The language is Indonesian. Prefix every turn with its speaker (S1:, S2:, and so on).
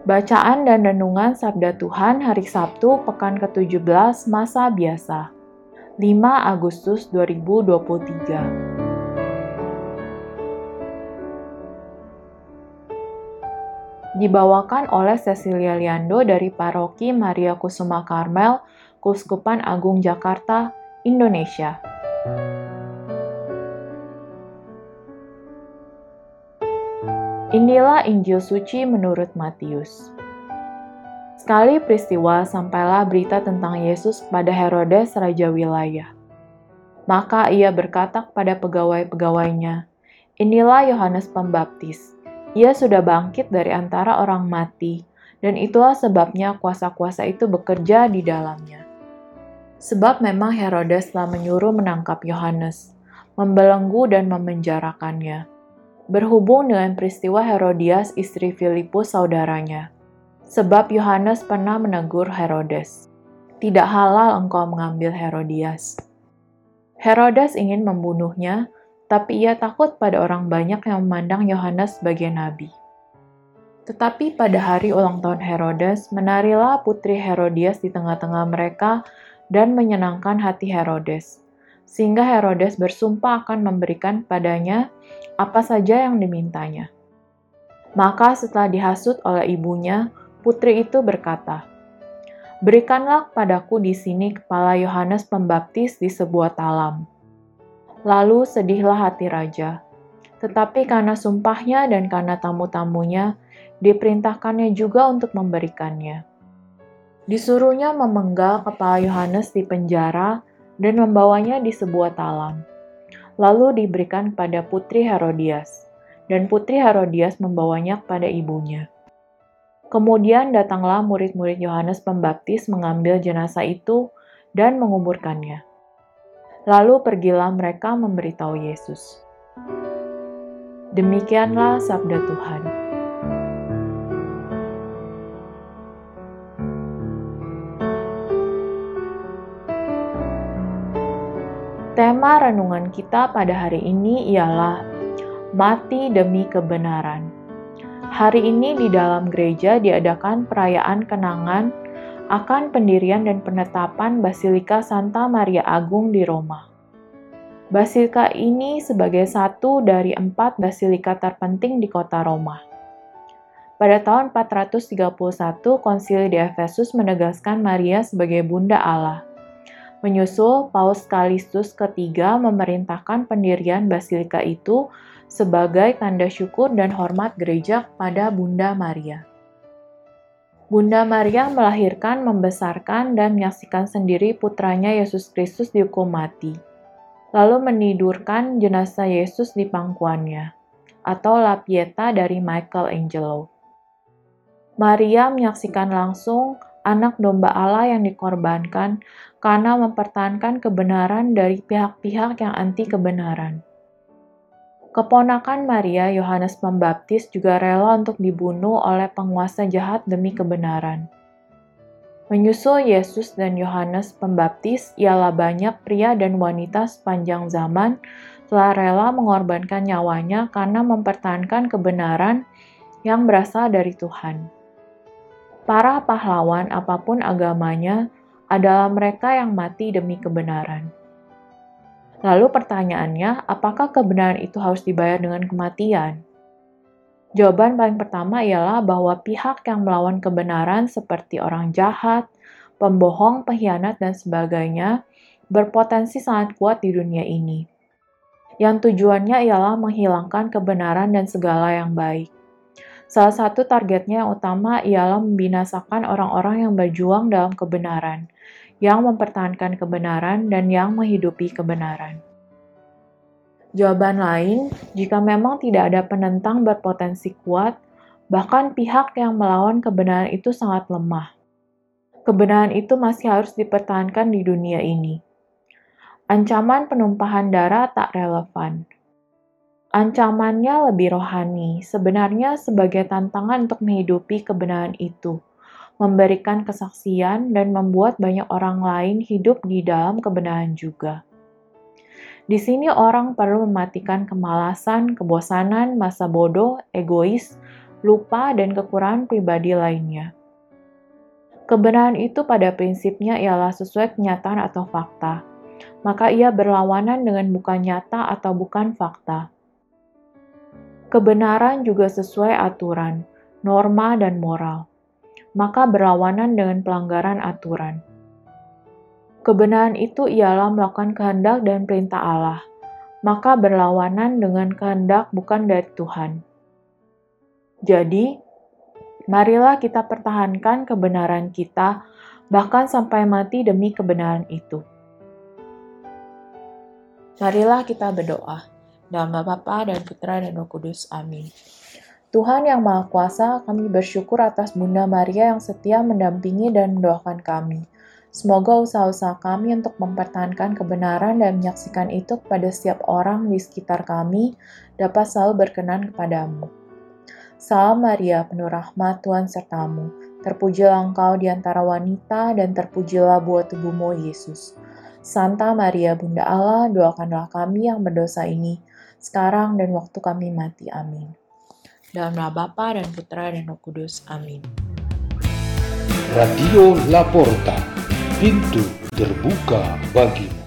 S1: Bacaan dan Renungan Sabda Tuhan Hari Sabtu Pekan ke-17 Masa Biasa 5 Agustus 2023 Dibawakan oleh Cecilia Liando dari Paroki Maria Kusuma Karmel, Kuskupan Agung Jakarta, Indonesia. Inilah Injil suci menurut Matius. Sekali peristiwa sampailah berita tentang Yesus kepada Herodes raja wilayah. Maka ia berkata kepada pegawai-pegawainya, "Inilah Yohanes Pembaptis. Ia sudah bangkit dari antara orang mati, dan itulah sebabnya kuasa-kuasa itu bekerja di dalamnya." Sebab memang Herodes telah menyuruh menangkap Yohanes, membelenggu dan memenjarakannya berhubung dengan peristiwa Herodias istri Filipus saudaranya. Sebab Yohanes pernah menegur Herodes, "Tidak halal engkau mengambil Herodias." Herodes ingin membunuhnya, tapi ia takut pada orang banyak yang memandang Yohanes sebagai nabi. Tetapi pada hari ulang tahun Herodes, menarilah putri Herodias di tengah-tengah mereka dan menyenangkan hati Herodes sehingga Herodes bersumpah akan memberikan padanya apa saja yang dimintanya. Maka setelah dihasut oleh ibunya, putri itu berkata, Berikanlah padaku di sini kepala Yohanes Pembaptis di sebuah talam. Lalu sedihlah hati raja. Tetapi karena sumpahnya dan karena tamu-tamunya, diperintahkannya juga untuk memberikannya. Disuruhnya memenggal kepala Yohanes di penjara dan membawanya di sebuah talam. Lalu diberikan kepada putri Herodias, dan putri Herodias membawanya kepada ibunya. Kemudian datanglah murid-murid Yohanes Pembaptis mengambil jenazah itu dan menguburkannya. Lalu pergilah mereka memberitahu Yesus. Demikianlah sabda Tuhan. Renungan kita pada hari ini ialah mati demi kebenaran. Hari ini di dalam gereja diadakan perayaan kenangan akan pendirian dan penetapan Basilika Santa Maria Agung di Roma. Basilika ini sebagai satu dari empat basilika terpenting di kota Roma. Pada tahun 431, konsili di Efesus menegaskan Maria sebagai Bunda Allah Menyusul, Paus Kalistus ketiga memerintahkan pendirian basilika itu sebagai tanda syukur dan hormat gereja kepada Bunda Maria. Bunda Maria melahirkan, membesarkan, dan menyaksikan sendiri putranya Yesus Kristus dihukum mati, lalu menidurkan jenazah Yesus di pangkuannya, atau La Pieta dari Michelangelo. Maria menyaksikan langsung anak domba Allah yang dikorbankan karena mempertahankan kebenaran dari pihak-pihak yang anti kebenaran. Keponakan Maria, Yohanes Pembaptis, juga rela untuk dibunuh oleh penguasa jahat demi kebenaran. Menyusul Yesus dan Yohanes Pembaptis, ialah banyak pria dan wanita sepanjang zaman telah rela mengorbankan nyawanya karena mempertahankan kebenaran yang berasal dari Tuhan. Para pahlawan, apa pun agamanya, adalah mereka yang mati demi kebenaran. Lalu pertanyaannya, apakah kebenaran itu harus dibayar dengan kematian? Jawaban paling pertama ialah bahwa pihak yang melawan kebenaran seperti orang jahat, pembohong, pengkhianat, dan sebagainya berpotensi sangat kuat di dunia ini. Yang tujuannya ialah menghilangkan kebenaran dan segala yang baik. Salah satu targetnya yang utama ialah membinasakan orang-orang yang berjuang dalam kebenaran, yang mempertahankan kebenaran, dan yang menghidupi kebenaran. Jawaban lain, jika memang tidak ada penentang berpotensi kuat, bahkan pihak yang melawan kebenaran itu sangat lemah. Kebenaran itu masih harus dipertahankan di dunia ini. Ancaman penumpahan darah tak relevan. Ancamannya lebih rohani, sebenarnya sebagai tantangan untuk menghidupi kebenaran itu, memberikan kesaksian, dan membuat banyak orang lain hidup di dalam kebenaran juga. Di sini orang perlu mematikan kemalasan, kebosanan, masa bodoh, egois, lupa, dan kekurangan pribadi lainnya. Kebenaran itu pada prinsipnya ialah sesuai kenyataan atau fakta, maka ia berlawanan dengan bukan nyata atau bukan fakta. Kebenaran juga sesuai aturan, norma, dan moral, maka berlawanan dengan pelanggaran aturan. Kebenaran itu ialah melakukan kehendak dan perintah Allah, maka berlawanan dengan kehendak bukan dari Tuhan. Jadi, marilah kita pertahankan kebenaran kita, bahkan sampai mati demi kebenaran itu. Marilah kita berdoa. Dalam nama Bapa dan Putra dan Roh Kudus. Amin. Tuhan yang Maha Kuasa, kami bersyukur atas Bunda Maria yang setia mendampingi dan mendoakan kami. Semoga usaha-usaha kami untuk mempertahankan kebenaran dan menyaksikan itu kepada setiap orang di sekitar kami dapat selalu berkenan kepadamu. Salam Maria, penuh rahmat Tuhan sertamu. Terpujilah engkau di antara wanita dan terpujilah buah tubuhmu Yesus. Santa Maria Bunda Allah, doakanlah kami yang berdosa ini, sekarang dan waktu kami mati. Amin. Dalam nama Bapa dan Putra dan Roh Kudus. Amin.
S2: Radio Laporta pintu terbuka bagimu.